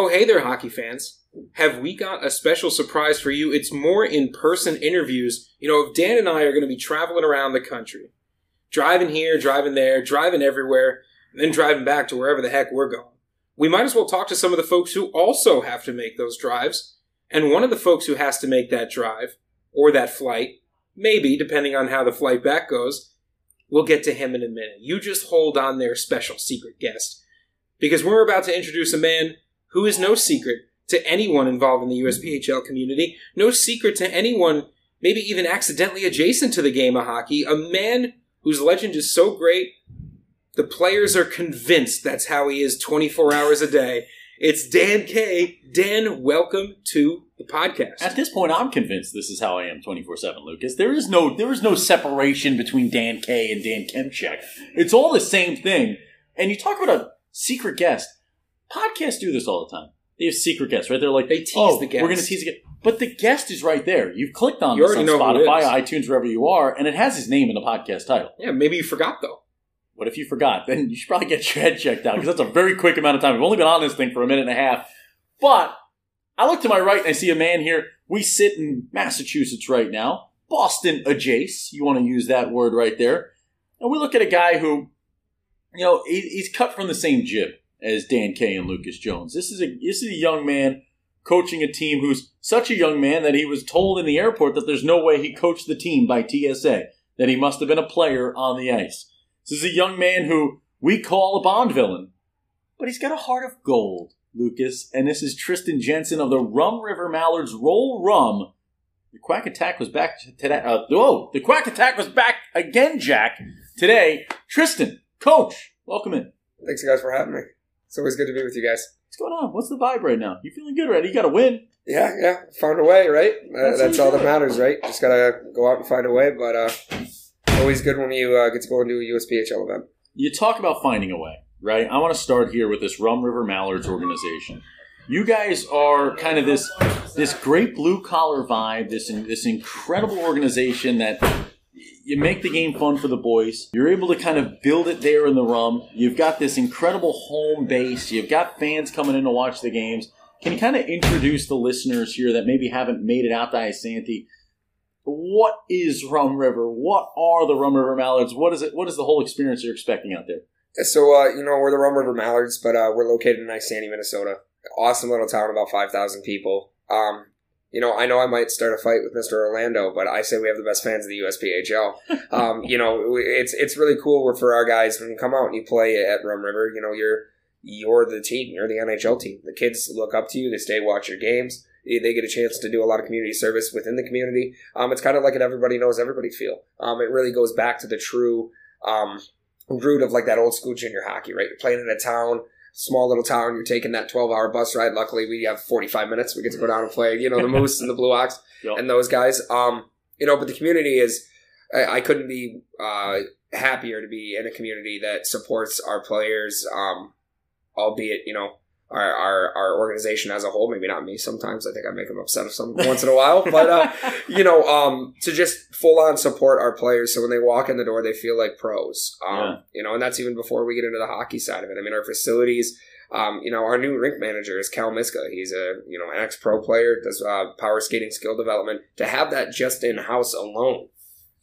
Oh, hey there, hockey fans. Have we got a special surprise for you? It's more in person interviews. You know, Dan and I are going to be traveling around the country, driving here, driving there, driving everywhere, and then driving back to wherever the heck we're going, we might as well talk to some of the folks who also have to make those drives. And one of the folks who has to make that drive, or that flight, maybe, depending on how the flight back goes, we'll get to him in a minute. You just hold on there, special secret guest. Because we're about to introduce a man who is no secret to anyone involved in the USPHL community, no secret to anyone, maybe even accidentally adjacent to the game of hockey, a man whose legend is so great, the players are convinced that's how he is 24 hours a day. It's Dan K. Dan, welcome to the podcast. At this point, I'm convinced this is how I am 24 seven, Lucas. There is no there is no separation between Dan K and Dan Kemchek. It's all the same thing. And you talk about a secret guest. Podcasts do this all the time. They have secret guests, right? They're like, They tease oh, the guest. We're going to tease the guest. But the guest is right there. You've clicked on You this on know who it Spotify, iTunes, wherever you are, and it has his name in the podcast title. Yeah, maybe you forgot though. What if you forgot? Then you should probably get your head checked out because that's a very quick amount of time. We've only been on this thing for a minute and a half. But I look to my right and I see a man here. We sit in Massachusetts right now, Boston adjacent. You want to use that word right there. And we look at a guy who, you know, he, he's cut from the same jib as Dan K and Lucas Jones. This is a this is a young man coaching a team who's such a young man that he was told in the airport that there's no way he coached the team by TSA, that he must have been a player on the ice. This is a young man who we call a Bond villain, but he's got a heart of gold, Lucas. And this is Triston Jensen of the Rum River Mallards Roll Rum. The Quack Attack was back today. Uh, whoa, the Quack Attack was back again, Jack. Today, Triston, coach, welcome in. Thanks, guys, for having me. It's always good to be with you guys. What's going on? What's the vibe right now? You feeling good right? You got to win. Yeah, yeah, found a way, right? Uh, That's that's all that matters, right? Just gotta go out and find a way. But uh, always good when you uh, get to go and do a USPHL event. you talk about finding a way, right? I want to start here with this Rum River Mallards organization. You guys are kind of this this great blue collar vibe, this this incredible organization that you make the game fun for the boys. You're able to kind of build it there in the rum. You've got this incredible home base. You've got fans coming in to watch the games. Can you kind of introduce the listeners here that maybe haven't made it out to Isanti? What is Rum River? What are the Rum River Mallards? What is it? What is the whole experience you're expecting out there? So, uh, you know, we're the Rum River Mallards, but uh, we're located in Isanti, Minnesota. Awesome little town, about 5,000 people. Um, you know, I know I might start a fight with Mr. Orlando, but I say we have the best fans of the USPHL. um, you know, it's it's really cool for our guys when you come out and you play at Rum River. You know, you're you're the team, you're the NHL team. The kids look up to you, they stay watch your games. They get a chance to do a lot of community service within the community. Um, it's kind of like an everybody knows everybody feel. Um, it really goes back to the true um, root of like that old school junior hockey, right? You're playing in a town, small little town. You're taking that 12 hour bus ride. Luckily, we have 45 minutes. We get to go down and play, you know, the Moose and the Blue Ox Yep. and those guys. Um, you know, but the community is, I, I couldn't be uh, happier to be in a community that supports our players, um, albeit, you know, our, our, our organization as a whole, maybe not me sometimes. I think I make them upset of some once in a while, but, uh, you know, um, to just full on support our players. So when they walk in the door, they feel like pros. Um, Yeah. you know, and that's even before we get into the hockey side of it. I mean, our facilities, um, you know, our new rink manager is Cal Miska. He's a, you know, an ex pro player, does uh, power skating skill development. To have that just in house alone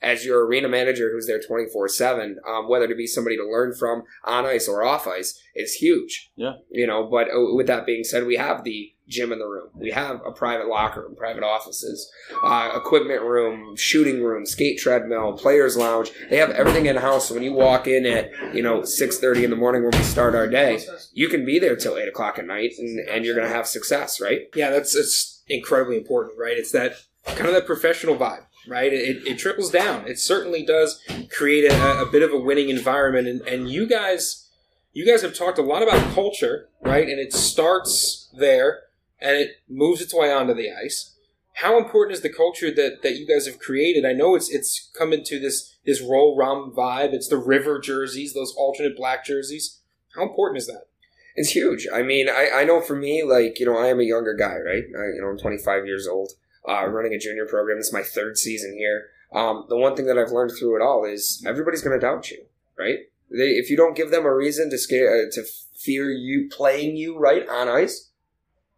as your arena manager who's there 24 7, um, whether to be somebody to learn from on ice or off ice, is huge. Yeah. You know, but uh, with that being said, we have the gym in the room. We have a private locker room, private offices, uh, equipment room, shooting room, skate treadmill, players lounge. They have everything in house. So when you walk in at you know six thirty in the morning when we start our day, you can be there till eight o'clock at night, and, and you're gonna have success, right? Yeah, that's it's incredibly important, right? It's that kind of that professional vibe, right? It, it trickles down. It certainly does create a, a bit of a winning environment, and, and you guys, you guys have talked a lot about culture, right? And it starts there, and it moves its way onto the ice. How important is the culture that, that you guys have created? I know it's it's come into this this roll rum vibe. It's the river jerseys, those alternate black jerseys. How important is that? It's huge. I mean, I, I know for me, like, you know, I am a younger guy, right? I, you know, I'm 25 years old, uh, running a junior program. This is my third season here. Um, the one thing that I've learned through it all is everybody's going to doubt you, right? They, if you don't give them a reason to scare, uh, to fear you playing you right on ice,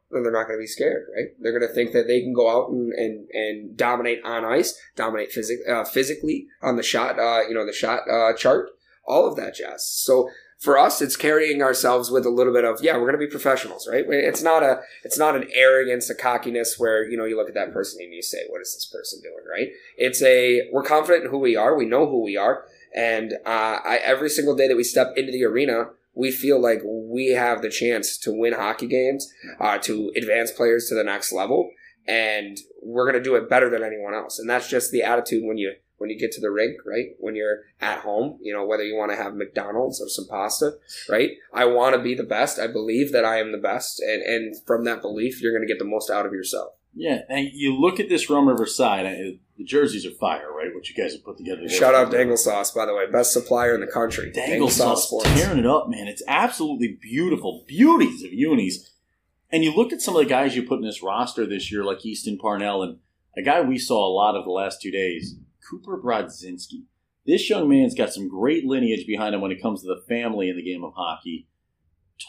then they're not going to be scared, right? They're going to think that they can go out and, and, and dominate on ice, dominate physic, uh, physically on the shot, uh, you know, the shot uh, chart, all of that jazz. So for us, it's carrying ourselves with a little bit of yeah, we're going to be professionals, right? It's not a it's not an arrogance, a cockiness where you know you look at that person and you say, what is this person doing, right? It's a we're confident in who we are, we know who we are, and uh, I, every single day that we step into the arena, we feel like we have the chance to win hockey games, uh, to advance players to the next level, and we're going to do it better than anyone else. And that's just the attitude when you when you get to the rink, right? When you're at home, you know, whether you want to have McDonald's or some pasta, right? I want to be the best. I believe that I am the best. And, and from that belief, you're going to get the most out of yourself. Yeah. And you look at this Rum River side, the jerseys are fire, right? What you guys have put together. Shout out Dangle Sauce, by the way. Best supplier in the country. Dangle, Dangle Sauce, Sauce tearing it up, man. It's absolutely beautiful. Beauties of unis. And you look at some of the guys you put in this roster this year, like Easton Parnell, and a guy we saw a lot of the last two days, Cooper Brodzinski. This young man's got some great lineage behind him when it comes to the family in the game of hockey.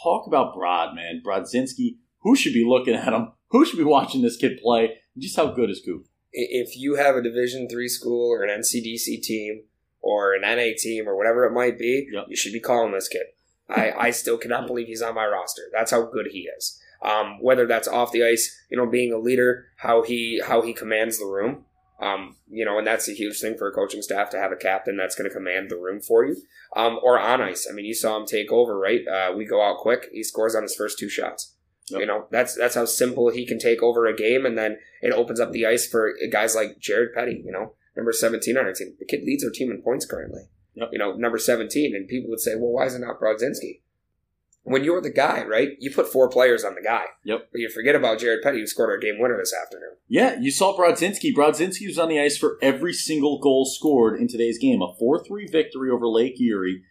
Talk about Brod, man. Brodzinski. Who should be looking at him? Who should be watching this kid play? Just how good is Coop? If you have a Division three school or an NCDC team or an NA team or whatever it might be, yep. you should be calling this kid. I, I still cannot believe he's on my roster. That's how good he is. Um, whether that's off the ice, you know, being a leader, how he how he commands the room. Um, you know, and that's a huge thing for a coaching staff to have a captain that's going to command the room for you. Um, or on ice. I mean, you saw him take over, right? Uh, we go out quick. He scores on his first two shots. Yep. You know, that's that's how simple he can take over a game, and then it opens up the ice for guys like Jared Petty. You know, number seventeen on our team. The kid leads our team in points currently. Yep. You know, number seventeen, and people would say, "Well, why is it not Brodzinski?" When you're the guy, right? You put four players on the guy. Yep. But you forget about Jared Petty, who scored our game winner this afternoon. Yeah, you saw Brodzinski. Brodzinski was on the ice for every single goal scored in today's game. A 4 3 victory over Lake Erie.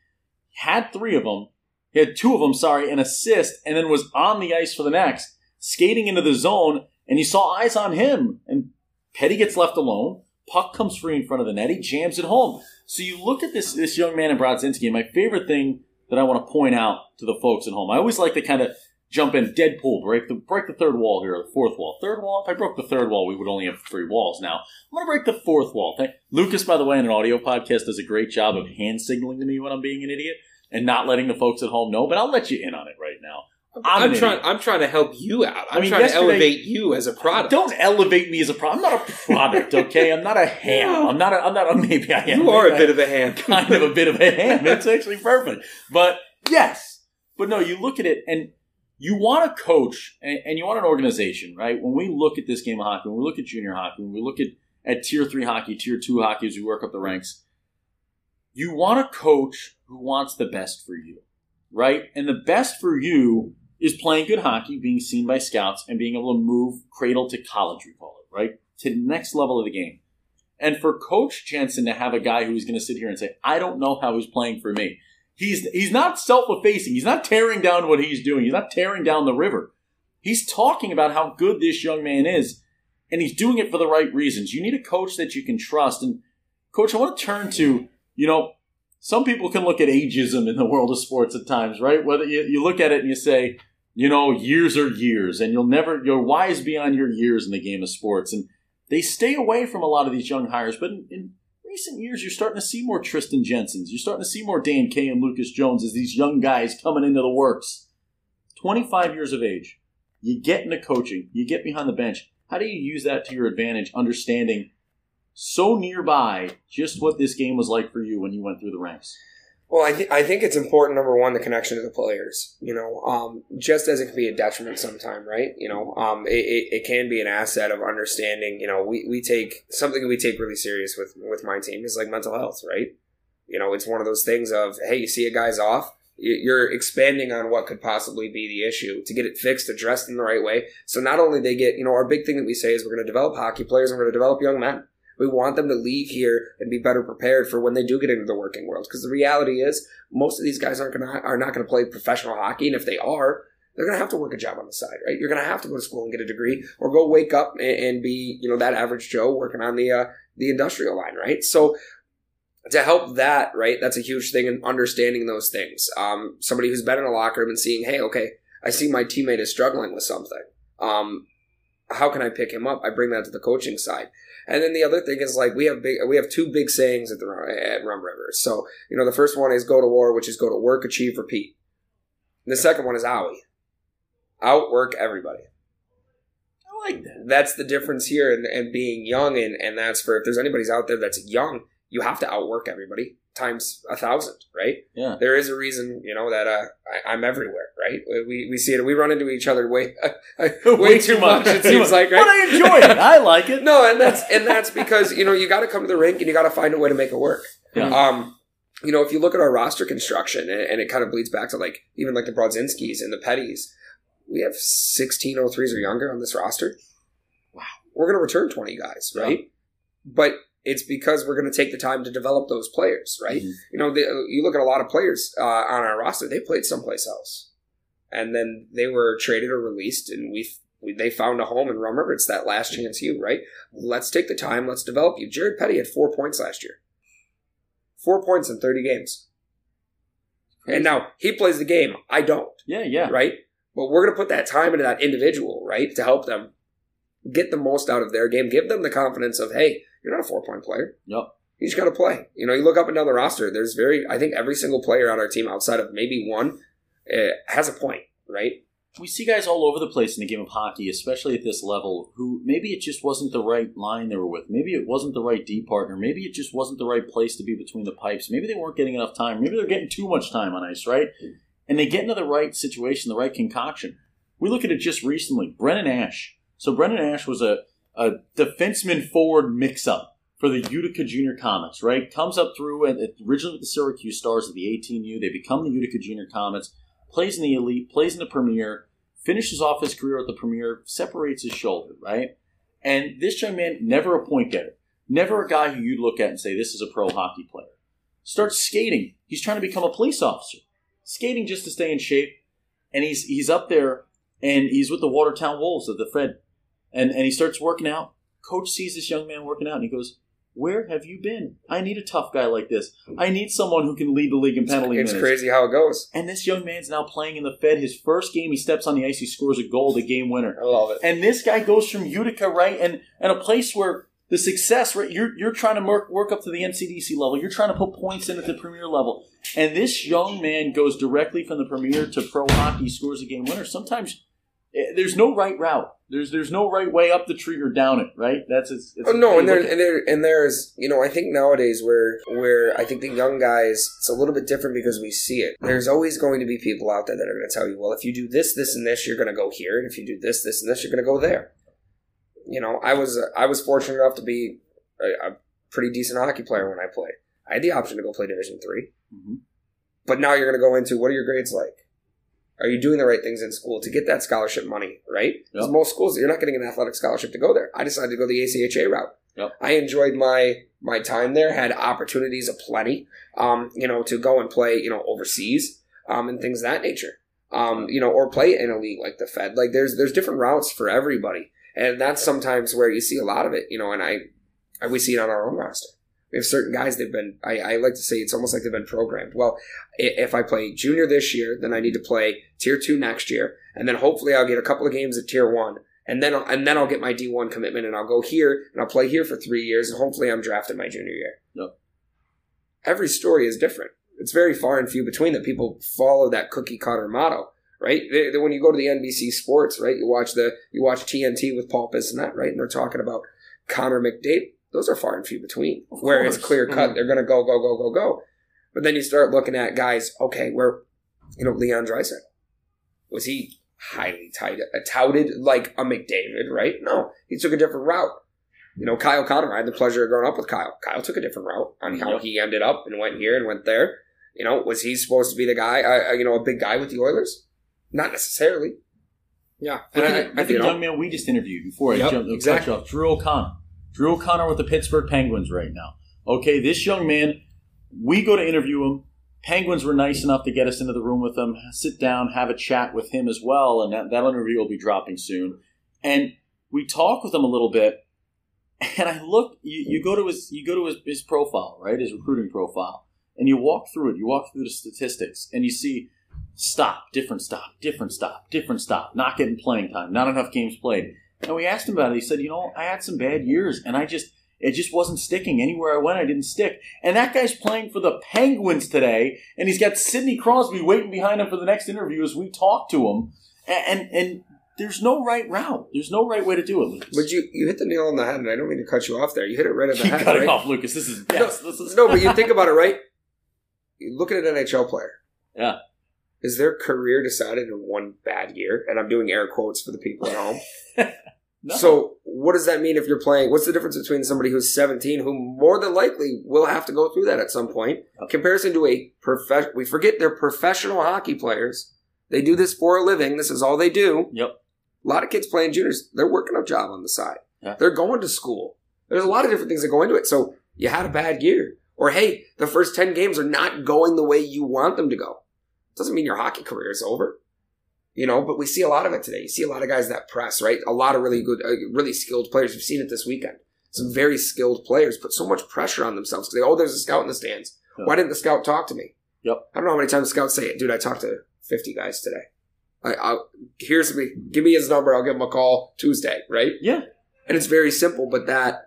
Had three of them. He had two of them, sorry, an assist, and then was on the ice for the next, skating into the zone, and you saw eyes on him. And Petty gets left alone. Puck comes free in front of the net. He jams it home. So you look at this this young man in Brodzinski, and my favorite thing that I want to point out to the folks at home. I always like to kind of jump in Deadpool, break the break the third wall here, or the fourth wall. Third wall. If I broke the third wall, we would only have three walls. Now I'm going to break the fourth wall. Thank Lucas, by the way, in an audio podcast, does a great job of hand signaling to me when I'm being an idiot and not letting the folks at home know. But I'll let you in on it right now. I'm, I'm trying. I'm trying to help you out. I'm I mean, trying to elevate you as a product. Don't elevate me as a product. I'm not a product. Okay, I'm not a ham. I'm not. A, I'm not. A, maybe I am. You are a bit of a ham. Kind of a bit of a ham. It's actually perfect. But Yes. But no, you look at it and you want a coach and, and, you want an organization, right? When we look at this game of hockey, when we look at junior hockey, when we look at, at tier three hockey, tier two hockey as we work up the ranks, you want a coach who wants the best for you, right? And the best for you is playing good hockey, being seen by scouts, and being able to move cradle to college, we call it, right? To the next level of the game. And for Coach Jensen to have a guy who's going to sit here and say, I don't know how he's playing for me he's he's not self-effacing. He's not tearing down what he's doing. He's not tearing down the river. He's talking about how good this young man is, and he's doing it for the right reasons. You need a coach that you can trust. And coach, I want to turn to you know some people can look at ageism in the world of sports at times, right? Whether you, you look at it and you say, you know, years are years, and you'll never you're wise beyond your years in the game of sports, and they stay away from a lot of these young hires. But in, in recent years, you're starting to see more Triston Jensens. You're starting to see more Dan K and Lucas Jones as these young guys coming into the works. 25 years of age. You get into coaching, you get behind the bench. How do you use that to your advantage, understanding so nearby just what this game was like for you when you went through the ranks? Well, I, th- I think it's important, number one, the connection to the players. You know, um, just as it can be a detriment sometime, right? You know, um, it, it, it, can be an asset of understanding. You know, we, we take something we take really serious with with my team is like mental health, right? You know, it's one of those things of hey, you see a guy's off, you're expanding on what could possibly be the issue to get it fixed, addressed in the right way. So not only they get, you know, our big thing that we say is we're going to develop hockey players and we're going to develop young men we want them to leave here and be better prepared for when they do get into the working world. Because the reality is, most of these guys aren't gonna are not gonna play professional hockey, and if they are, they're gonna have to work a job on the side, right? You're gonna have to go to school and get a degree, or go wake up and, and be, you know, that average Joe working on the uh, the industrial line, right? So to help that, right, that's a huge thing in understanding those things. Um, somebody who's been in a locker room and seeing, hey, okay, I see my teammate is struggling with something. Um, how can I pick him up? I bring that to the coaching side. And then the other thing is like we have big we have two big sayings at the at Rum River. So you know the first one is go to war, which is go to work, achieve, repeat. And the second one is owie, outwork everybody. I like that. That's the difference here, and, and being young, and and that's for if there's anybody's out there that's young, you have to outwork everybody times a thousand, right? Yeah. There is a reason, you know, that uh, I, I'm everywhere, right? We, we see it. We run into each other way way, too much. It seems like, right? But I enjoy it. I like it. No, and that's and that's because you know you got to come to the rink and you got to find a way to make it work. Yeah. Um, you know, if you look at our roster construction, and, and it kind of bleeds back to like even like the Brodzinskis and the Petties, we have 16 03s or younger on this roster. Wow. We're going to return 20 guys, right? But it's because we're going to take the time to develop those players, right? Mhm. You know, the, you look at a lot of players uh, on our roster; they played someplace else, and then they were traded or released, and we we they found a home in Rum River. It's that last chance you, right? Let's take the time. Let's develop you. Jared Petty had four points last year, four points in thirty games, and now he plays the game. I don't, Yeah, yeah. right? But we're going to put that time into that individual, right, to help them get the most out of their game. Give them the confidence of, hey, you're not a four point player. No. You just got to play. You know, you look up and down the roster. There's very, I think every single player on our team, outside of maybe one, uh, has a point, right? We see guys all over the place in the game of hockey, especially at this level, who maybe it just wasn't the right line they were with. Maybe it wasn't the right D partner. Maybe it just wasn't the right place to be between the pipes. Maybe they weren't getting enough time. Maybe they're getting too much time on ice, right? And they get into the right situation, the right concoction. We look at it just recently. Brennan Ash. So Brennan Ash was a, a defenseman forward mix up for the Utica Junior Comets, right? Comes up through and originally with the Syracuse Stars of the 18U. They become the Utica Junior Comets, plays in the elite, plays in the Premier, finishes off his career at the Premier, separates his shoulder, right? And this young man, never a point getter, never a guy who you'd look at and say, this is a pro hockey player. Starts skating. He's trying to become a police officer. Skating just to stay in shape. And he's he's up there and he's with the Watertown Wolves of the Fed. And and he starts working out. Coach sees this young man working out and he goes, Where have you been? I need a tough guy like this. I need someone who can lead the league in penalty It's minutes. crazy how it goes. And this young man's now playing in the Fed. His first game, he steps on the ice, he scores a goal, the game winner. I love it. And this guy goes from Utica, right, and and a place where the success, right, you're you're trying to work work up to the NCDC level. You're trying to put points in at the Premier level, and this young man goes directly from the Premier to pro hockey, scores a game winner. Sometimes eh, there's no right route. There's there's no right way up the tree or down it, right? That's it's, it's Oh no, and there and there and there's you know I think nowadays where where I think the young guys it's a little bit different because we see it. There's always going to be people out there that are going to tell you, well, if you do this, this, and this, you're going to go here, and if you do this, this, and this, you're going to go there. You know, I was I was fortunate enough to be a, a pretty decent hockey player when I played. I had the option to go play Division three, Mhm. but now you're going to go into what are your grades like? Are you doing the right things in school to get that scholarship money? Right? 'Cause Yep. most schools, you're not getting an athletic scholarship to go there. I decided to go the ACHA route. Yep. I enjoyed my my time there. Had opportunities aplenty, um, you know, to go and play, you know, overseas, um, and things of that nature. Um, you know, or play in a league like the Fed. Like there's there's different routes for everybody, and that's sometimes where you see a lot of it. You know, and I, I we see it on our own roster. We have certain guys they've been. I, I like to say it's almost like they've been programmed. Well, if I play junior this year, then I need to play tier two next year, and then hopefully I'll get a couple of games at tier one, and then I'll, and then I'll get my D one commitment, and I'll go here and I'll play here for three years, and hopefully I'm drafted my junior year. Yep. Every story is different. It's very far and few between that people follow that cookie cutter motto, right? When you go to the NBC Sports, right, you watch the you watch TNT with Paul Bissonnette, right, and they're talking about Connor McDavid. Those are far and few between. Of Where it's clear cut, Mhm. they're going to go, go, go, go, go. But then you start looking at guys. Okay, where you know Leon Draisaitl was he highly touted, touted like a McDavid, right? No, he took a different route. You know, Kyle Connor. I had the pleasure of growing up with Kyle. Kyle took a different route on how he ended up and went here and went there. You know, was he supposed to be the guy? Uh, you know, a big guy with the Oilers? Not necessarily. Yeah, and I, at, I think the young man we just interviewed before I jumped exactly. off. Drew O'Connor. Drew O'Connor with the Pittsburgh Penguins right now. Okay, this young man, we go to interview him. Penguins were nice enough to get us into the room with him, sit down, have a chat with him as well, and that, that interview will be dropping soon. And we talk with him a little bit, and I look. You, you go to his you go to his, his profile, right, his recruiting profile, and you walk through it. You walk through the statistics, and you see stop, different stop, different stop, different stop, not getting playing time, not enough games played. And we asked him about it. He said, you know, I had some bad years, and I just it just wasn't sticking. Anywhere I went, I didn't stick. And that guy's playing for the Penguins today, and he's got Sidney Crosby waiting behind him for the next interview as we talk to him. And and, and there's no right route. There's no right way to do it, Lucas. But you, you hit the nail on the head, and I don't mean to cut you off there. You hit it right on the Keep head. cutting right? off, Lucas. This is yes. this is No, but you think about it, right? You look at an NHL player. Yeah. Is their career decided in one bad year? And I'm doing air quotes for the people at home. No. So, what does that mean if you're playing? What's the difference between somebody who's 17, who more than likely will have to go through that at some point, Yep. comparison to a professional? We forget they're professional hockey players. They do this for a living. This is all they do. Yep. A lot of kids playing juniors, they're working a job on the side. Yeah. They're going to school. There's a lot of different things that go into it. So you had a bad year. Or hey, the first 10 games are not going the way you want them to go. Doesn't mean your hockey career is over. You know, but we see a lot of it today. You see a lot of guys that press, right? A lot of really good, uh, really skilled players. We've seen it this weekend. Some very skilled players put so much pressure on themselves because they, oh, there's a scout in the stands. Yeah. Why didn't the scout talk to me? Yep. I don't know how many times scouts say, it, dude, I talked to 50 guys today. I, I'll, here's me, give me his number. I'll give him a call Tuesday, right? Yeah. And it's very simple, but that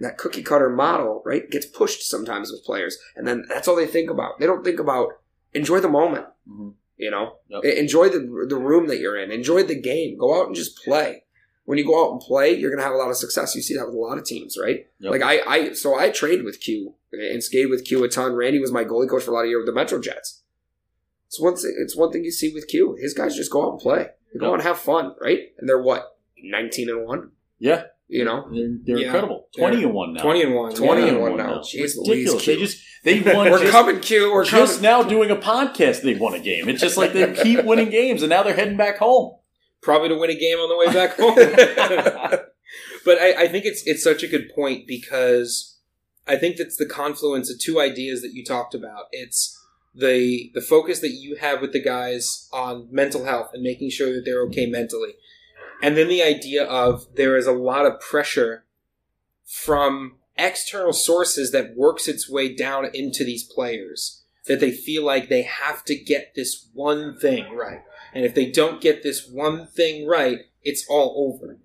that cookie cutter model, right, gets pushed sometimes with players, and then that's all they think about. They don't think about enjoy the moment, Mhm. You know, Yep. Enjoy the the room that you're in, enjoy the game, go out and just play. When you go out and play, you're going to have a lot of success. You see that with a lot of teams, right? Yep. Like I, I, so I trained with Q and skated with Q a ton. Randy was my goalie coach for a lot of years with the Metro Jets. It's one thing. It's one thing you see with Q. His guys just go out and play. They go Yep. out and have fun, right? And they're what nineteen and one. Yeah. You know, They're, they're Yeah. incredible. Twenty and one now. 20 and 1. 20 Yeah. and one Yeah. now. Jeez Louise, Ridiculous. Q. They just they won We're just, coming, Q. We're just coming. now doing a podcast. They won a game. It's just like they keep winning games, and now they're heading back home. Probably to win a game on the way back home. but I, I think it's it's such a good point because I think that's the confluence of two ideas that you talked about. It's the the focus that you have with the guys on mental health and making sure that they're okay mentally. And then the idea of there is a lot of pressure from external sources that works its way down into these players that they feel like they have to get this one thing right. And if they don't get this one thing right, it's all over.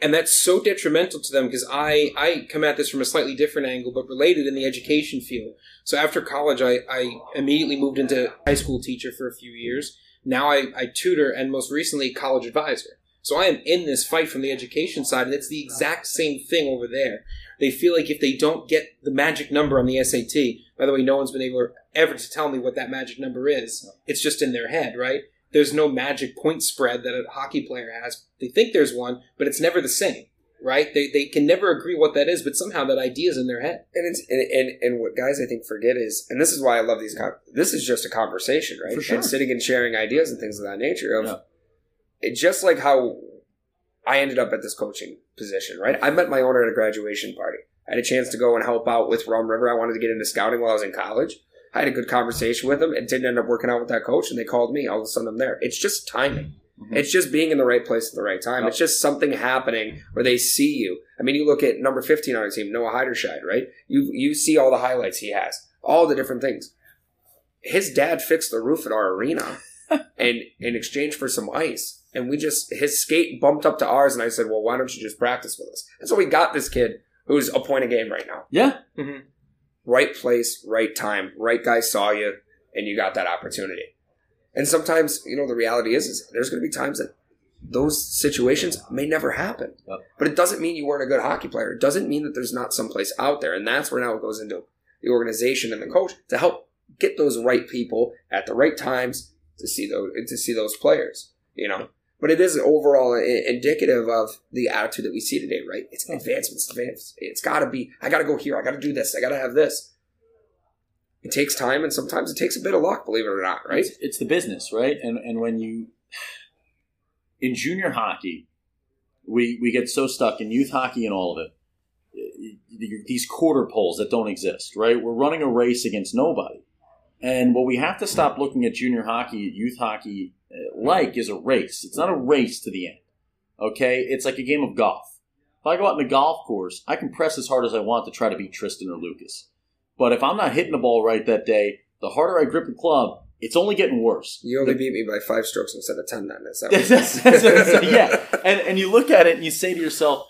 And that's so detrimental to them because I, I come at this from a slightly different angle, but related in the education field. So after college, I, I immediately moved into high school teacher for a few years. Now I, I tutor and most recently college advisor. So I am in this fight from the education side, and it's the exact same thing over there. They feel like if they don't get the magic number on the SAT, by the way, no one's been able ever to tell me what that magic number is. It's just in their head, right? There's no magic point spread that a hockey player has. They think there's one, but it's never the same, right? They, they can never agree what that is, but somehow that idea is in their head. and it's and, and and what guys I think forget is, and this is why I love these. Con- this is just a conversation, right? For sure. And sitting and sharing ideas and things of that nature. Of Yeah. Just like how I ended up at this coaching position, right? I met my owner at a graduation party. I had a chance to go and help out with Rum River. I wanted to get into scouting while I was in college. I had a good conversation with them. It didn't end up working out with that coach, and they called me. All of a sudden, I'm there. It's just timing. Mhm. It's just being in the right place at the right time. Yep. It's just something happening where they see you. I mean, you look at number 15 on our team, Noah Heiderscheid, right? You you see all the highlights he has, all the different things. His dad fixed the roof at our arena, and in exchange for some ice, and we just his skate bumped up to ours, and I said, "Well, why don't you just practice with us?" And so we got this kid who's a point a game right now. Yeah. Mm-hmm. Right place, right time, right guy saw you, and you got that opportunity. And sometimes, you know, the reality is, is there's going to be times that those situations may never happen. Yep. But it doesn't mean you weren't a good hockey player. It doesn't mean that there's not someplace out there. And that's where now it goes into the organization and the coach to help get those right people at the right times to see those to see those players. You know. But it is overall i- indicative of the attitude that we see today, right? It's mm-hmm. advancements, advancements. It's got to be. I got to go here. I got to do this. I got to have this. It takes time, and sometimes it takes a bit of luck. Believe it or not, right? It's, it's the business, right? And and when you in junior hockey, we we get so stuck in youth hockey and all of it. These quarter poles that don't exist, right? We're running a race against nobody. And what we have to stop looking at junior hockey, youth hockey, uh, like is a race. It's not a race to the end. Okay? It's like a game of golf. If I go out in the golf course, I can press as hard as I want to try to beat Triston or Lucas. But if I'm not hitting the ball right that day, the harder I grip the club, It's only getting worse. You only beat me by five strokes instead of ten. Then is that? That's- what- that's- that's- yeah, and and you look at it and you say to yourself,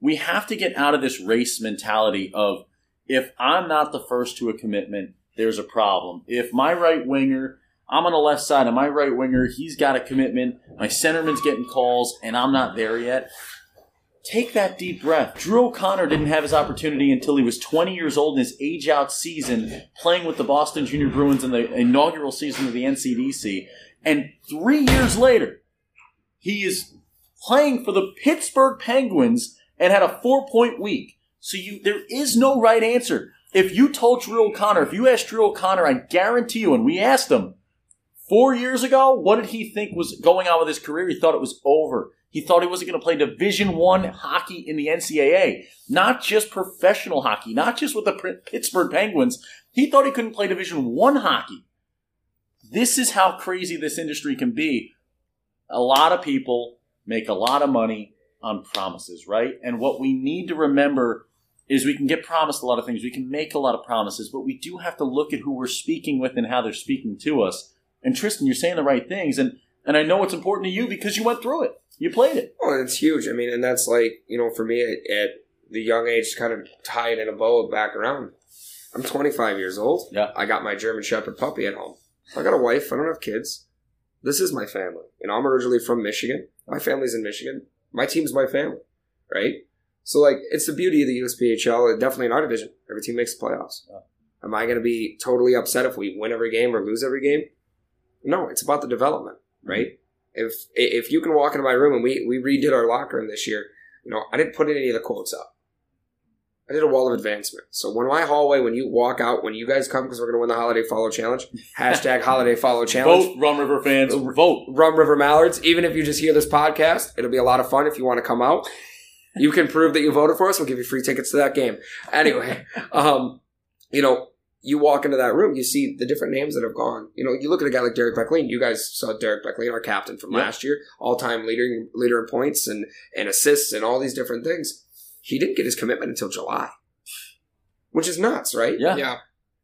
we have to get out of this race mentality of if I'm not the first to a commitment, there's a problem. If my right winger, I'm on the left side, and my right winger, he's got a commitment. My centerman's getting calls, and I'm not there yet. Take that deep breath. Drew O'Connor didn't have his opportunity until he was 20 years old in his age out season, playing with the Boston Junior Bruins in the inaugural season of the NCDC. And three years later, he is playing for the Pittsburgh Penguins and had a four point week. So you there is no right answer. If you told Drew O'Connor, if you asked Drew O'Connor, I guarantee you, and we asked him four years ago, what did he think was going on with his career? He thought it was over. He thought he wasn't going to play Division One hockey in the NCAA, not just professional hockey, not just with the Pittsburgh Penguins. He thought he couldn't play Division One hockey. This is how crazy this industry can be. A lot of people make a lot of money on promises, right? And what we need to remember is we can get promised a lot of things. We can make a lot of promises, but we do have to look at who we're speaking with and how they're speaking to us. And Triston, you're saying the right things, and and I know it's important to you because you went through it. You played it. Oh, it's huge. I mean, and that's like you know, for me at, at the young age, to kind of tie it in a bow back around. I'm 25 years old. Yeah. I got my German Shepherd puppy at home. I got a wife. I don't have kids. This is my family. You know, I'm originally from Michigan. My family's in Michigan. My team's my family, right? So, like, it's the beauty of the USPHL. Uh, definitely in our division, every team makes the playoffs. Yeah. Am I going to be totally upset if we win every game or lose every game? No, it's about the development, mm-hmm. right? If if you can walk into my room and we we redid our locker room this year, you know, I didn't put any of the quotes up. I did a wall of advancement. So when my hallway, when you walk out, when you guys come, because we're going to win the holiday follow challenge, hashtag holiday follow challenge. Vote, Rum River fans. Uh, vote. Rum River Mallards. Even if you just hear this podcast, it'll be a lot of fun if you want to come out. You can prove that you voted for us. We'll give you free tickets to that game. Anyway, um, you know, you walk into that room, you see the different names that have gone. You know, you look at a guy like Derek Becklean. You guys saw Derek Becklean, our captain from Yeah. last year, all-time leader leader in points and and assists and all these different things. He didn't get his commitment until July, which is nuts, right? Yeah. Yeah.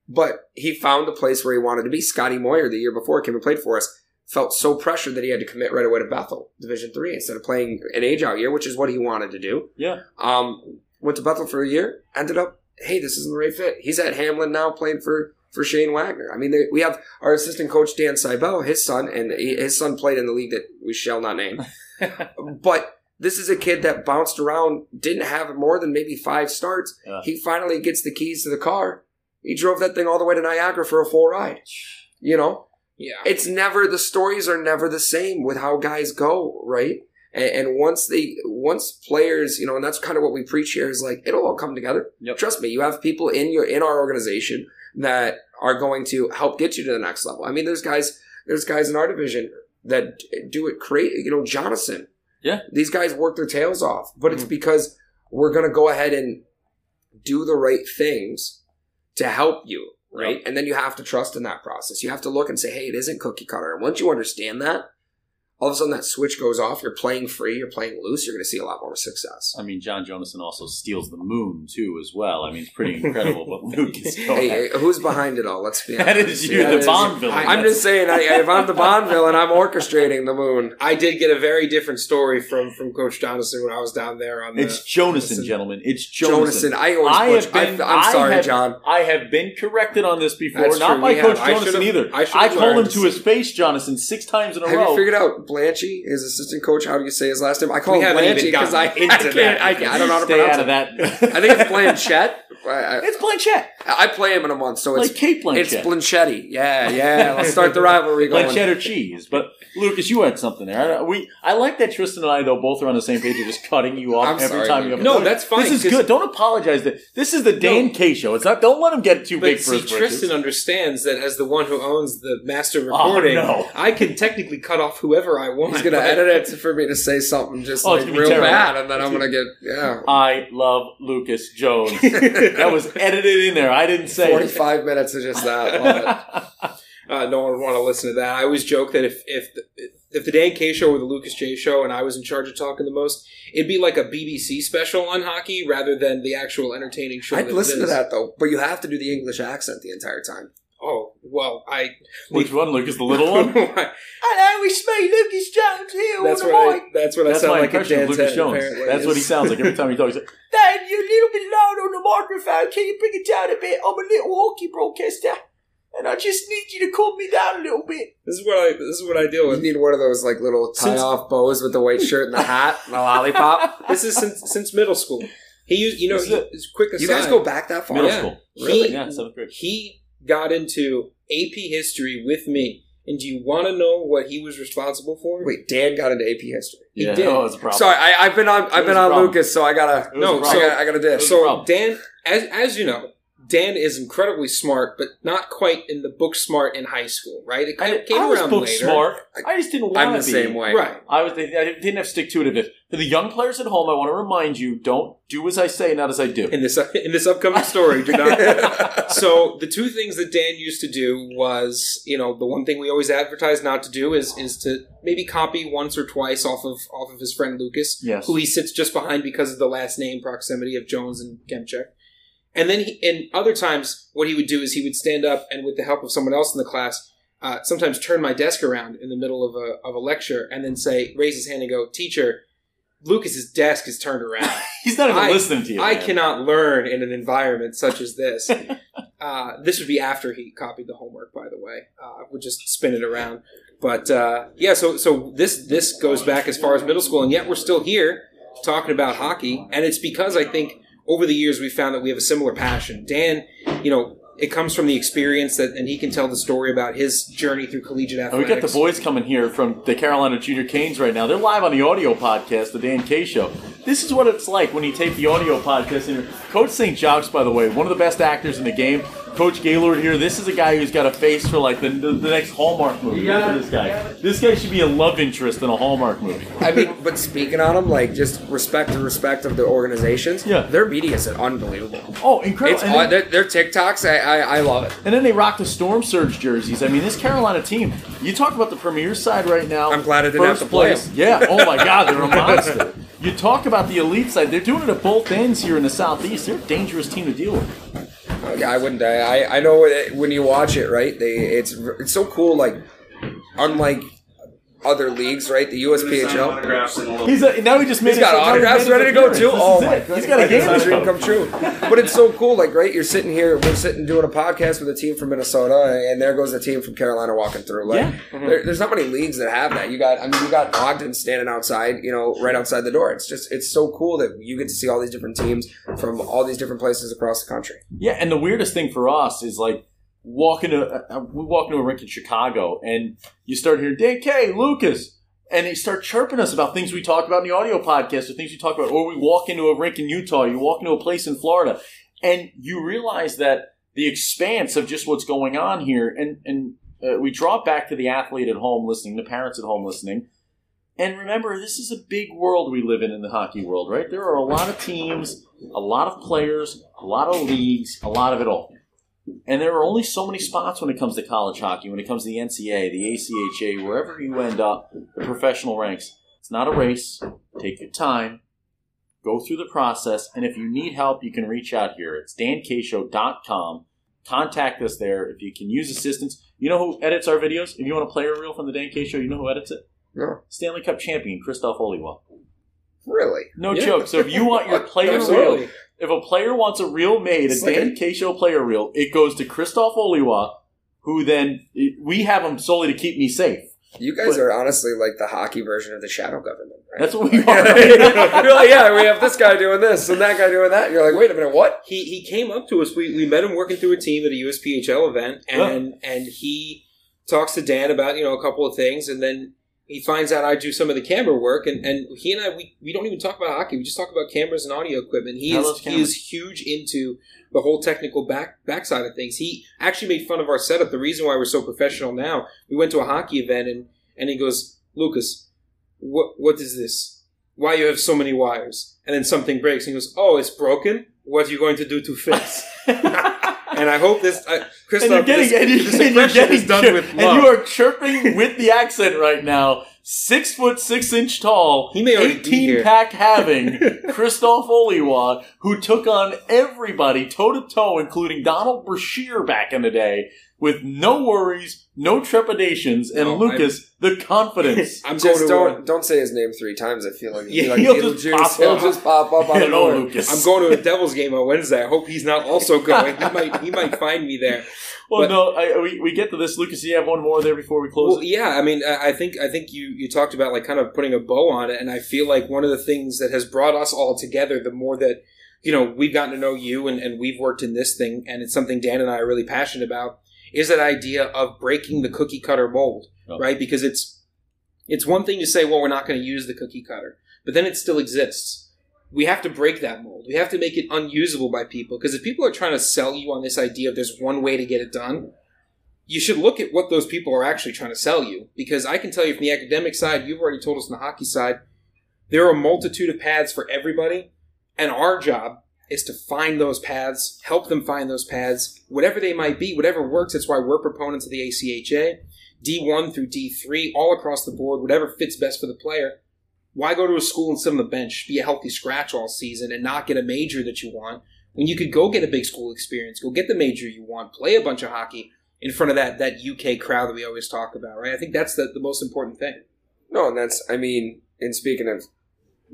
But he found the place where he wanted to be. Scotty Moyer, the year before, came and played for us. Felt so pressured that he had to commit right away to Bethel, Division Three, instead of playing an age out year, which is what he wanted to do. Yeah. Um, went to Bethel for a year. Ended up, hey, this isn't the right fit. He's at Hamline now, playing for for Shane Wagner. I mean, they, we have our assistant coach Dan Seibel, his son, and he- his son played in the league that we shall not name. but this is a kid that bounced around, didn't have more than maybe five starts. Yeah. He finally gets the keys to the car. He drove that thing all the way to Niagara for a full ride. You know, Yeah. it's never the stories are never the same with how guys go, right? And, and once they, once players, you know, and that's kind of what we preach here is like it'll all come together. Yep. Trust me, you have people in your in our organization that are going to help get you to the next level. I mean, there's guys, there's guys in our division that do it create, You know, Jonathan. Yeah. these guys work their tails off, but it's Mhm. because we're going to go ahead and do the right things to help you, right? And then you have to trust in that process. You have to look and say, hey, it isn't cookie cutter. And once you understand that, all of a sudden that switch goes off. You're playing free, you're playing loose, you're going to see a lot more success. I mean, John Jonathan also steals the moon too, as well. I mean, it's pretty incredible But Luke is going. Hey, hey, who's behind it all? Let's be honest. is you, That the is- Bond villain. I- I'm just saying, I, if I'm the Bond villain, I'm orchestrating the moon. I did get a very different story from from Coach Jonathan when I was down there on the. It's Jonathan, gentlemen. It's Jonathan, Jonathan. I always I butcher. have been- I, I'm I sorry, have- John. I have been corrected on this before, That's not true, by we Coach have. I Jonathan either. I I, called him to his face, Jonathan, six times in a Have row. you figured out Blanchy, his assistant coach? How do you say his last name? I call We him even because I, I into can't. that. I, I don't know how to Stay pronounce out of it. that. I think it's Blanchett. I, I, it's Blanchett, I play him in a month, so it's like Cate Blanchett. it's Blanchetti. Yeah, yeah. Let's start the rivalry going. like cheddar cheese. But Lucas, you had something there. I, we I like that Triston and I though both are on the same page of just cutting you off I'm every sorry, time you have No, point. that's fine, This is good. Don't apologize. That this is the Dan K show. It's not. Don't let him get too But big for his britches. Triston understands that as the one who owns the master Oh, recording, no. I can technically cut off whoever I want. He's gonna but- edit it for me to say something just Oh, like real terrible. bad, and then I'm gonna get yeah. I love Lucas Jones. that was edited in there. I didn't say. it. 45 minutes of just that. Uh, no one would want to listen to that. I always joke that if if the, if the Dan K show were the Lucas J show and I was in charge of talking the most, it'd be like a BBC special on hockey rather than the actual entertaining show. I'd that it listen to that though, but you have to do the English accent the entire time. Oh, well, I Which one, Lucas? The little one? Hello, it's me, Lucas Jones here. That's on the what I- mic. That's what I That's sound my like at impression of Dan's Lucas head, Jones. apparently. That's what he sounds like every time he talks. Dad, you're a little bit loud on the microphone. Can you bring it down a bit? I'm a little hockey broadcaster, and I just need you to calm me down a little bit. This is what I. This is what I deal with. You need one of those like little tie off bows with the white shirt and the hat and the lollipop. This is since since middle school. He used, you know, This is he, it. it's quick aside. You guys go back that far? Middle Yeah. school. Really? Yeah, seventh grade. He got into AP history with me, and do you want to know what he was responsible for? Wait, Dan got into AP history. He yeah, did. No, it's a problem. Sorry, I, I've been on. I've been on problem. Lucas, so I gotta. No, a I problem. gotta, I gotta dish. So- So. Dan, as as you know, Dan is incredibly smart, but not quite in the book smart in high school, right? It kind I, of came I was around book later, smart. I just didn't want I'm to the be. same way. right? I was. I didn't have to stick to it a bit. For the young players at home, I want to remind you: don't do as I say, not as I do. In this in this upcoming story, do not. so the two things that Dan used to do was, you know, the one thing we always advertise not to do is is to maybe copy once or twice off of off of his friend Lucas, Yes. who he sits just behind because of the last name proximity of Jones and Kemchek. And then, he, and other times, what he would do is he would stand up and, with the help of someone else in the class, uh, sometimes turn my desk around in the middle of a of a lecture, and then say, raise his hand and go, "Teacher, Lucas's desk is turned around." He's not even I- listening to you. I man. cannot learn in an environment such as this. uh, this would be after he copied the homework, by the way. Uh, would just spin it around. But uh, yeah, so so this this goes back as far as middle school, and yet we're still here talking about hockey, and it's because I think over the years we found that we have a similar passion. Dan, you know, it comes from the experience that, and he can tell the story about his journey through collegiate And we got the boys coming here from the Carolina Junior Canes right now. They're live on the audio podcast, the Dan K Show. This is what it's like when you take the audio podcast. And Coach St. Jocks, by the way, one of the best actors in the game. Coach Gaylord here. This is a guy who's got a face for like the, the, the next Hallmark movie. Look at this guy. This guy should be a love interest in a Hallmark movie. I mean, but speaking on them, like just respect and respect of the organizations. Yeah. their media is unbelievable. Oh, incredible! It's And on, then- their, their TikToks. I, I I love it. And then they rock the Storm Surge jerseys. I mean, this Carolina team, you talk about the premier side right now. I'm glad I didn't have first to play place. Yeah. Oh my God, they're a monster. You talk about the elite side. They're doing it at both ends here in the Southeast. They're a dangerous team to deal with. I wouldn't. I I know when you watch it, right? They it's it's so cool. Like unlike other leagues, right? The USPHL. autographs in He's a, now he just made He's got his- autographs ready to go too. Oh my god, He's got a game. It's dream come true. But it's so cool. Like, right? You're sitting here. We're sitting doing a podcast with a team from Minnesota, and there goes a team from Carolina walking through. Like, Yeah. there, there's not many leagues that have that. You got, I mean, you got Ogden standing outside, you know, right outside the door. It's just, it's so cool that you get to see all these different teams from all these different places across the country. Yeah, and the weirdest thing for us is like walking to uh, we walk into a rink in Chicago, and you start hearing Dan K, Lucas, and they start chirping us about things we talk about in the audio podcast or things we talk about, or we walk into a rink in Utah, you walk into a place in Florida, and you realize that the expanse of just what's going on here, and and uh, we draw back to the athlete at home listening, the parents at home listening. And remember, this is a big world we live in in the hockey world, right? There are a lot of teams, a lot of players, a lot of leagues, a lot of it all. And there are only so many spots when it comes to college hockey, when it comes to the NCAA, the ACHA, wherever you end up, the professional ranks. It's not a race. Take your time, go through the process, and if you need help, you can reach out here. It's dankshow.com. Contact us there if you can use assistance. You know who edits our videos? If you want a player reel from the Dan K Show, you know who edits it? No, Stanley Cup champion Krzysztof Oliwa. really. No Yeah. joke. So if you want your player reel, if a player wants a reel made, a like Dan a- K Show player reel, it goes to Krzysztof Oliwa, who then we have him solely to keep me safe. You guys But- are honestly like the hockey version of the shadow government, right? That's what we are. you're like, yeah, we have this guy doing this and that guy doing that. And you're like, wait a minute, what? he he came up to us. We we met him working through a team at a USPHL event, and and he talks to Dan about you know a couple of things, and then he finds out I do some of the camera work, and, and he and I we, we don't even talk about hockey. We just talk about cameras and audio equipment. He I is he is huge into the whole technical back backside of things. He actually made fun of our setup. The reason why we're so professional now, we went to a hockey event, and and he goes, Lucas, what what is this? Why you have so many wires? And then something breaks, and he goes, Oh, it's broken. What are you going to do to fix? And I hope this, uh, and you're getting, this, and you- this and you're getting is done chir- with and you are chirping with the accent right now. Six foot six inch tall, He may already be eighteen pack having Krzysztof Oliwa, who took on everybody toe to toe, including Donald Brashear back in the day. with no worries, no trepidations, and No, Lucas the confidence. I'm going Just to. don't don't say his name three times. I feel like, Yeah, like he'll Beetlejuice. just pop he'll up. just pop up out Hello, nowhere. Lucas. I'm going to a Devils game on Wednesday. I hope he's not also going. He might. He might find me there. Well, But- no, I, we, we get to this. Lucas, do you have one more there before we close? Well, yeah, I mean, I I think I think you you talked about like kind of putting a bow on it, and I feel like one of the things that has brought us all together, the more that you know we've gotten to know you and, and we've worked in this thing, and it's something Dan and I are really passionate about, is that idea of breaking the cookie cutter mold, Oh. right? Because it's it's one thing to say, well, we're not going to use the cookie cutter, but then it still exists. We have to break that mold. We have to make it unusable by people because if people are trying to sell you on this idea of there's one way to get it done, you should look at what those people are actually trying to sell you. Because I can tell you from the academic side, you've already told us on the hockey side, there are a multitude of paths for everybody, and our job is to find those paths, help them find those paths, whatever they might be, whatever works. That's why we're proponents of the ACHA, D1 through D3, all across the board, whatever fits best for the player. Why go to a school and sit on the bench, be a healthy scratch all season, and not get a major that you want when you could go get a big school experience, go get the major you want, play a bunch of hockey in front of that that UK crowd that we always talk about, right? I think that's the, the most important thing. No, and that's I mean, and speaking of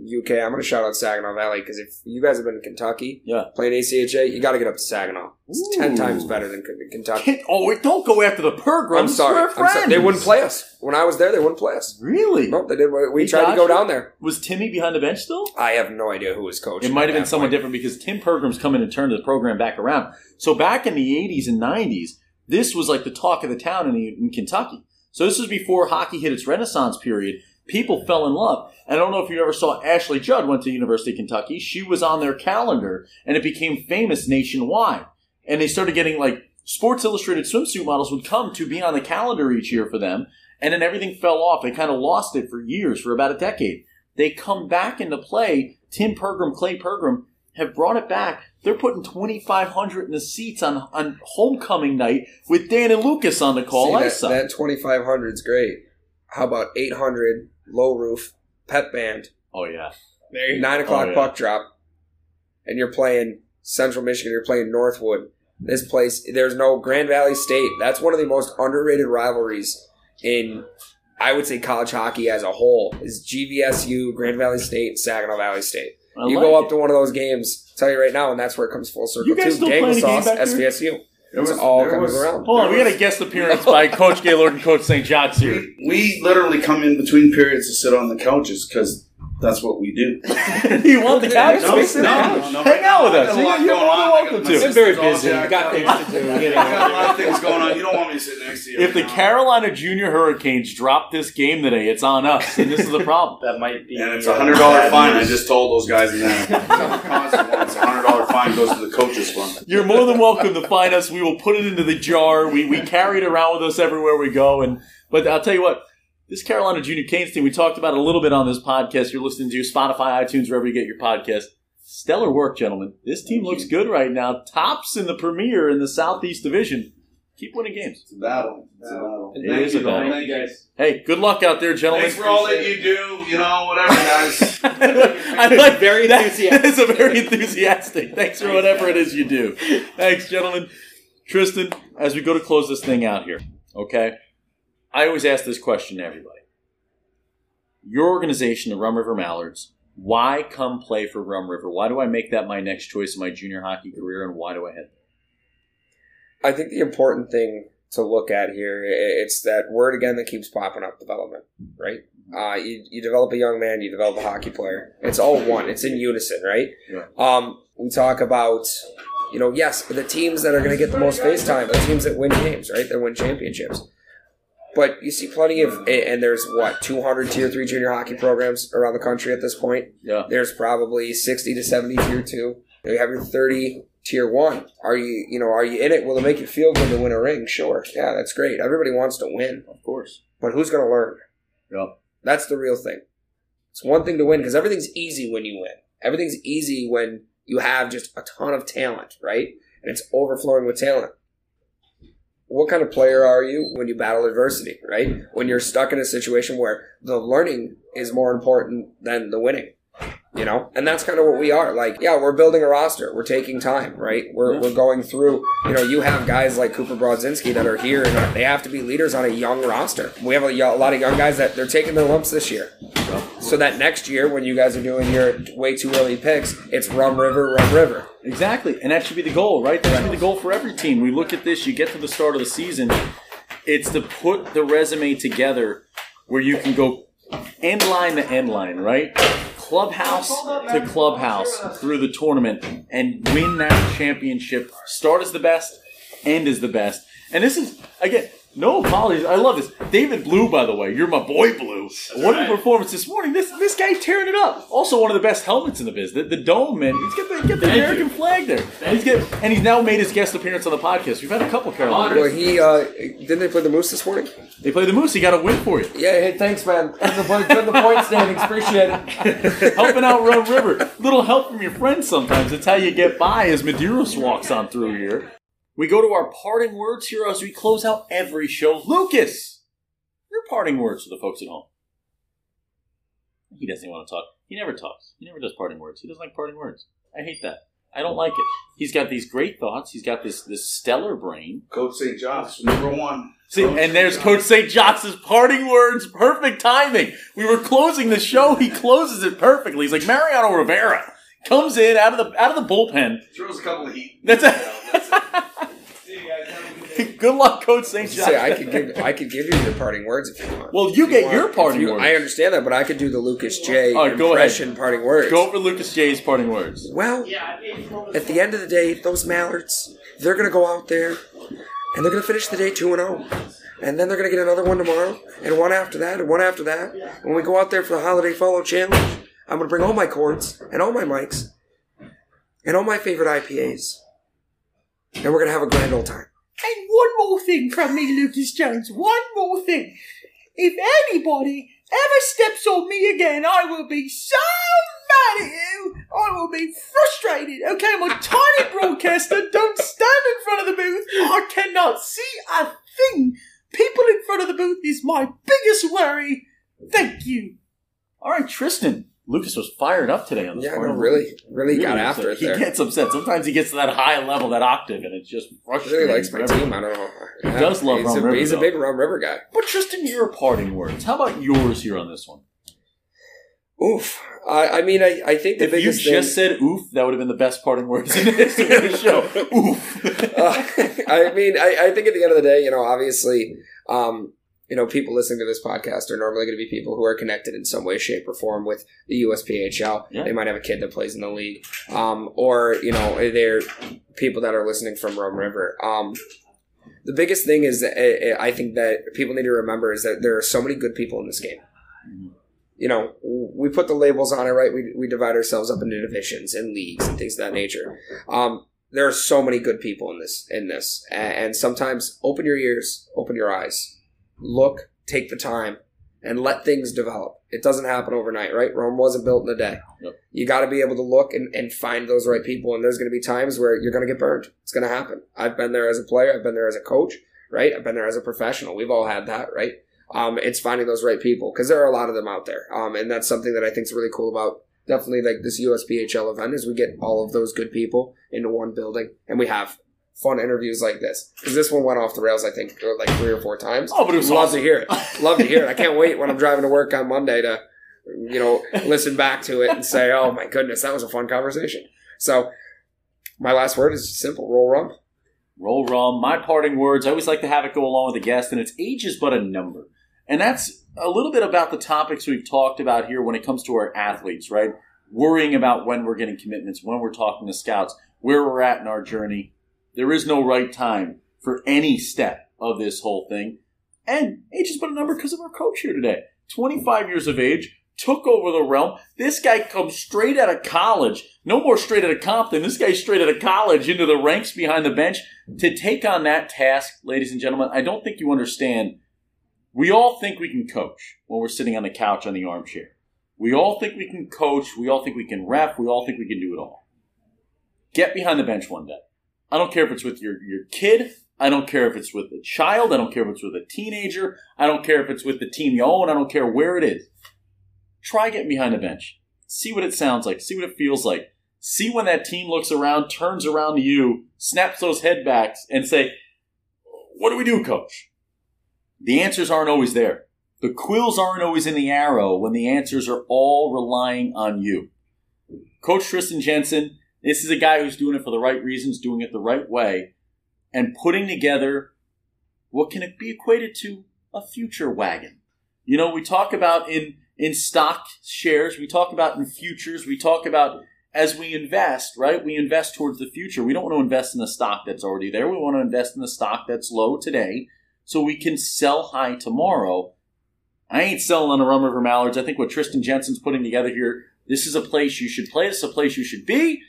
UK, I'm going to shout out Saginaw Valley because if you guys have been in Kentucky Yeah. playing ACHA, you got to get up to Saginaw. It's ten times better than Kentucky. Can't- oh, wait, don't go after the Pergrams. I'm sorry. I'm sorry. They wouldn't play us when I was there. They wouldn't play us. Really? No, they did. We tried to go you? down there. Was Timmy behind the bench still? I have no idea who was coaching. It might have been someone point. different because Tim Pergram's coming and turned the program back around. So back in the 80s and 90s, this was like the talk of the town in, in Kentucky. So this was before hockey hit its renaissance period. People fell in love. And I don't know if you ever saw Ashley Judd went to University of Kentucky. She was on their calendar and it became famous nationwide. And they started getting like Sports Illustrated swimsuit models would come to be on the calendar each year for them. And then everything fell off. They kind of lost it for years, for about a decade. They come back into play. Tim Pergram, Clay Pergram have brought it back. They're putting 2,500 in the seats on, on homecoming night with Dan and Lucas on the call. See, that, that 2500 is great. How about 800 low roof pep band oh, yeah. There you nine o'clock Oh, yeah. puck drop, and you're playing Central Michigan. You're playing Northwood. This place, there's no Grand Valley State. That's one of the most underrated rivalries in, I would say, college hockey as a whole. Is GVSU, Grand Valley State, Saginaw Valley State. I you like go it. up to one of those games. Tell you right now, and that's where it comes full circle You guys too. still Dangle playing a game sauce, back there? SVSU. There It's was- all there coming was- around. Hold on, there we got a guest appearance by Coach Gaylord and Coach St. John's here. We literally come in between periods to sit on the couches because that's what we do. you want the couch? No, Space in the no, couch. no, Hang out with us. got a lot You're going more on. than welcome got- to. my They're very sister's all busy. jacked Got things to do. You I got a lot of things going on. You don't want me to sit next to you. If the now. Carolina Junior Hurricanes drop this game today, it's on us, and this is the problem. That might be. and it's a hundred dollar fine. I just told those guys in there. It's a hundred dollar fine goes to the coaches fund. You're more than welcome to find us. We will put it into the jar. We we carry it around with us everywhere we go. And but I'll tell you what, this Carolina Junior Canes team, we talked about a little bit on this podcast. You're listening to Spotify, iTunes, wherever you get your podcast. Stellar work, gentlemen. This team looks good right now. Tops in the Premier in the Southeast Division. Keep winning games. It's a battle. It's a battle. It Thank a battle. Thank you guys. Hey, good luck out there, gentlemen. Thanks for all that you do. You know, whatever, guys. I like Very enthusiastic. It's a very enthusiastic. Thanks for whatever it is you do. Thanks, gentlemen. Triston, as we go to close this thing out here, okay? I always ask this question to everybody. Your organization, the Rum River Mallards, why come play for Rum River? Why do I make that my next choice in my junior hockey career, and why do I head? I think the important thing to look at here it's that word again that keeps popping up: development. Right? Uh, you, you develop a young man, you develop a hockey player. It's all one. It's in unison, right? Yeah. Um, we talk about, you know, yes, the teams that are going to get the most face time, the teams that win games, right? That win championships. But you see plenty of, and there's what 200 tier three junior hockey programs around the country at this point. Yeah. There's probably 60 to 70 tier two. You have your 30 tier one. Are you, you know, are you in it? Will it make you feel good to win a ring? Sure. Yeah, that's great. Everybody wants to win, Of course. but who's going to learn? Yeah. That's the real thing. It's one thing to win because everything's easy when you win. Everything's easy when you have just a ton of talent, right? And it's overflowing with talent. What kind of player are you when you battle adversity, right? When you're stuck in a situation where the learning is more important than the winning. You know, and that's kind of what we are. Like, yeah, we're building a roster. We're taking time, right? We're, we're going through. You know, you have guys like Cooper Brodzinski that are here, and they have to be leaders on a young roster. We have a, a lot of young guys that they're taking their lumps this year, so that next year when you guys are doing your way too early picks, it's Rum River, Rum River. Exactly, and that should be the goal, right? That should be the goal for every team. We look at this. You get to the start of the season. It's to put the resume together where you can go end line to end line, right? Clubhouse to clubhouse through the tournament and win that championship. Start as the best, end as the best. And this is again, no apologies. I love this. David Blue, by the way, you're my boy Blue. What a performance this morning. This this guy's tearing it up. Also, one of the best helmets in the biz. The, the dome, man. He's got the, get the Thank American flag there. And he's get, and he's now made his guest appearance on the podcast. We've had a couple Carolina. Well, he uh, didn't they play the Moose this morning? They play the Moose. He got a win for you. Yeah, hey, thanks, man. Good the, point- good the point standings. Appreciate it. Helping out Rum River. Little help from your friends sometimes. It's how you get by as Medeiros walks on through here. We go to our parting words here as we close out every show. Lucas, your parting words for the folks at home. He doesn't even want to talk. He never talks. He never does parting words. He doesn't like parting words. I hate that. I don't like it. He's got these great thoughts. He's got this this stellar brain. Coach St. John's, number one. See, and there's Coach St. John's parting words. Perfect timing. We were closing the show. He closes it perfectly. He's like Mariano Rivera comes in out of the out of the bullpen. Throws a couple of heat. That's it. Good luck, Coach St. John's. Say I could give I could give you your parting words if you want. Well, you get want. your parting you- words. I understand that, but I could do the Lucas J right, impression parting words. Go for Lucas J's parting words. Well, at the end of the day, those Mallards, they're going to go out there and they're going to finish the day 2 and 0. And then they're going to get another one tomorrow, and one after that, and one after that. When we go out there for the Holiday Follow Challenge, I'm going to bring all my cords and all my mics and all my favorite IPAs. And we're going to have a grand old time. And one more thing from me, Lucas Jones. One more thing. If anybody ever steps on me again, I will be so mad at you. I will be frustrated. Okay, I'm a tiny broadcaster. Don't stand in front of the booth. I cannot see a thing. People in front of the booth is my biggest worry. Thank you. All right, Triston. Lucas was fired up today on this Yeah, no, really, words. really got upset. after it He there. gets upset. Sometimes he gets to that high level, that octave, and it's just rushes. He frustrating. really likes my team. I don't know. He does love he's Rum a, River, He's a big Rum River guy. But Triston, your parting words. How about yours here on this one? Oof. I, I mean, I, I think the if you just thing. said oof, that would have been the best parting words in the history of the show. Oof. uh, I mean, I, I think at the end of the day, you know, obviously, um, you know, people listening to this podcast are normally going to be people who are connected in some way, shape, or form with the USPHL. Yeah. They might have a kid that plays in the league, um, or you know, they're people that are listening from Rum River. Um, the biggest thing is, that, uh, I think that people need to remember is that there are so many good people in this game. You know, we put the labels on it, right? We, we divide ourselves up into divisions and leagues and things of that nature. Um, there are so many good people in this in this and sometimes open your ears open your eyes look take the time and let things develop. It doesn't happen overnight right? Rome wasn't built in a day. Yep. you got to be able to look and, and find those right people and there's going to be times where you're going to get burned. It's going to happen. I've been there as a player. I've been there as a coach right? I've been there as a professional. We've all had that right? Um, it's finding those right people because there are a lot of them out there. Um, and that's something that i think is really cool about definitely like this USPHL event is we get all of those good people into one building and we have fun interviews like this because this one went off the rails I think uh, like three or four times. Oh, but it was love awesome. to hear it. Love to hear it. I can't wait when I'm driving to work on Monday to you know listen back to it and say, oh my goodness, that was a fun conversation. So my last word is simple: roll rum. Roll rum. My parting words. I always like to have it go along with the guest, and it's age is but a number. And that's a little bit about the topics we've talked about here when it comes to our athletes, right? Worrying about when we're getting commitments, when we're talking to scouts, where we're at in our journey. There is no right time for any step of this whole thing. And age is but a number because of our coach here today. 25 years of age, took over the realm. This guy comes straight out of college. No more straight out of Compton. This guy's straight out of college into the ranks behind the bench to take on that task, ladies and gentlemen. I don't think you understand. We all think we can coach when we're sitting on the couch on the armchair. We all think we can coach. We all think we can ref. We all think we can do it all. Get behind the bench one day. I don't care if it's with your, your kid. I don't care if it's with a child. I don't care if it's with a teenager. I don't care if it's with the team you own. I don't care where it is. Try getting behind the bench. See what it sounds like. See what it feels like. See when that team looks around, turns around to you, snaps those headbacks, and say, What do we do, coach? The answers aren't always there. The quills aren't always in the arrow when the answers are all relying on you. Coach Triston Jensen, this is a guy who's doing it for the right reasons, doing it the right way, and putting together what can it be equated to a future wagon. You know, we talk about in in stock shares, we talk about in futures, we talk about as we invest, right? We invest towards the future. We don't want to invest in a stock that's already there. We want to invest in a stock that's low today so we can sell high tomorrow. I ain't selling on the Rum River Mallards. I think what Triston Jensen's putting together here, this is a place you should play. This is a place you should be.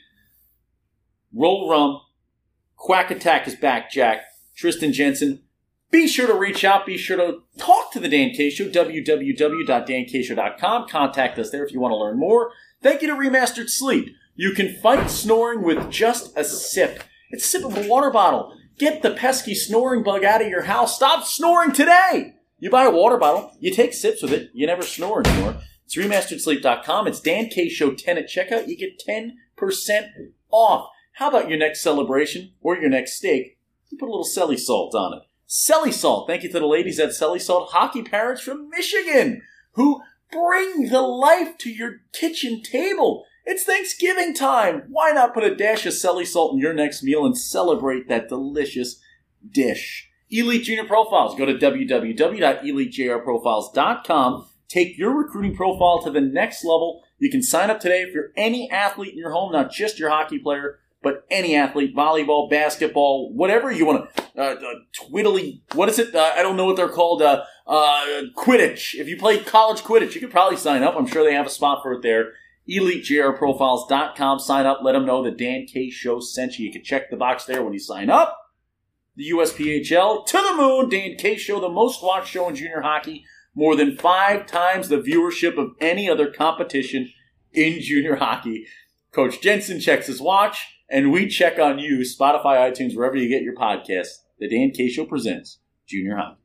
Roll rum. Quack Attack is back, Jack. Triston Jensen. Be sure to reach out. Be sure to talk to the Dan K Show, www.dankshow.com. Contact us there if you want to learn more. Thank you to Remastered Sleep. You can fight snoring with just a sip. It's a sip of a water bottle. Get the pesky snoring bug out of your house. Stop snoring today. You buy a water bottle, you take sips with it, you never snore anymore. It's remasteredsleep.com. It's Dan K Show 10 at checkout. You get 10% off. How about your next celebration or your next steak? You put a little Selly salt on it. Selly Salt. Thank you to the ladies at Selly Salt, hockey parents from Michigan, who bring the life to your kitchen table. It's Thanksgiving time. Why not put a dash of Selly Salt in your next meal and celebrate that delicious dish? Elite Junior Profiles. Go to www.elitejrprofiles.com. Take your recruiting profile to the next level. You can sign up today if you're any athlete in your home, not just your hockey player but any athlete, volleyball, basketball, whatever you want to, uh, uh, twiddly, what is it? Uh, I don't know what they're called. Uh, uh, Quidditch. If you play college Quidditch, you could probably sign up. I'm sure they have a spot for it there. EliteJRProfiles.com. Sign up. Let them know the Dan K Show sent you. You can check the box there when you sign up. The USPHL to the moon. Dan K Show, the most watched show in junior hockey. More than five times the viewership of any other competition in junior hockey. Coach Jensen checks his watch and we check on you, Spotify, iTunes, wherever you get your podcasts. The Dan K Show presents Junior Hockey.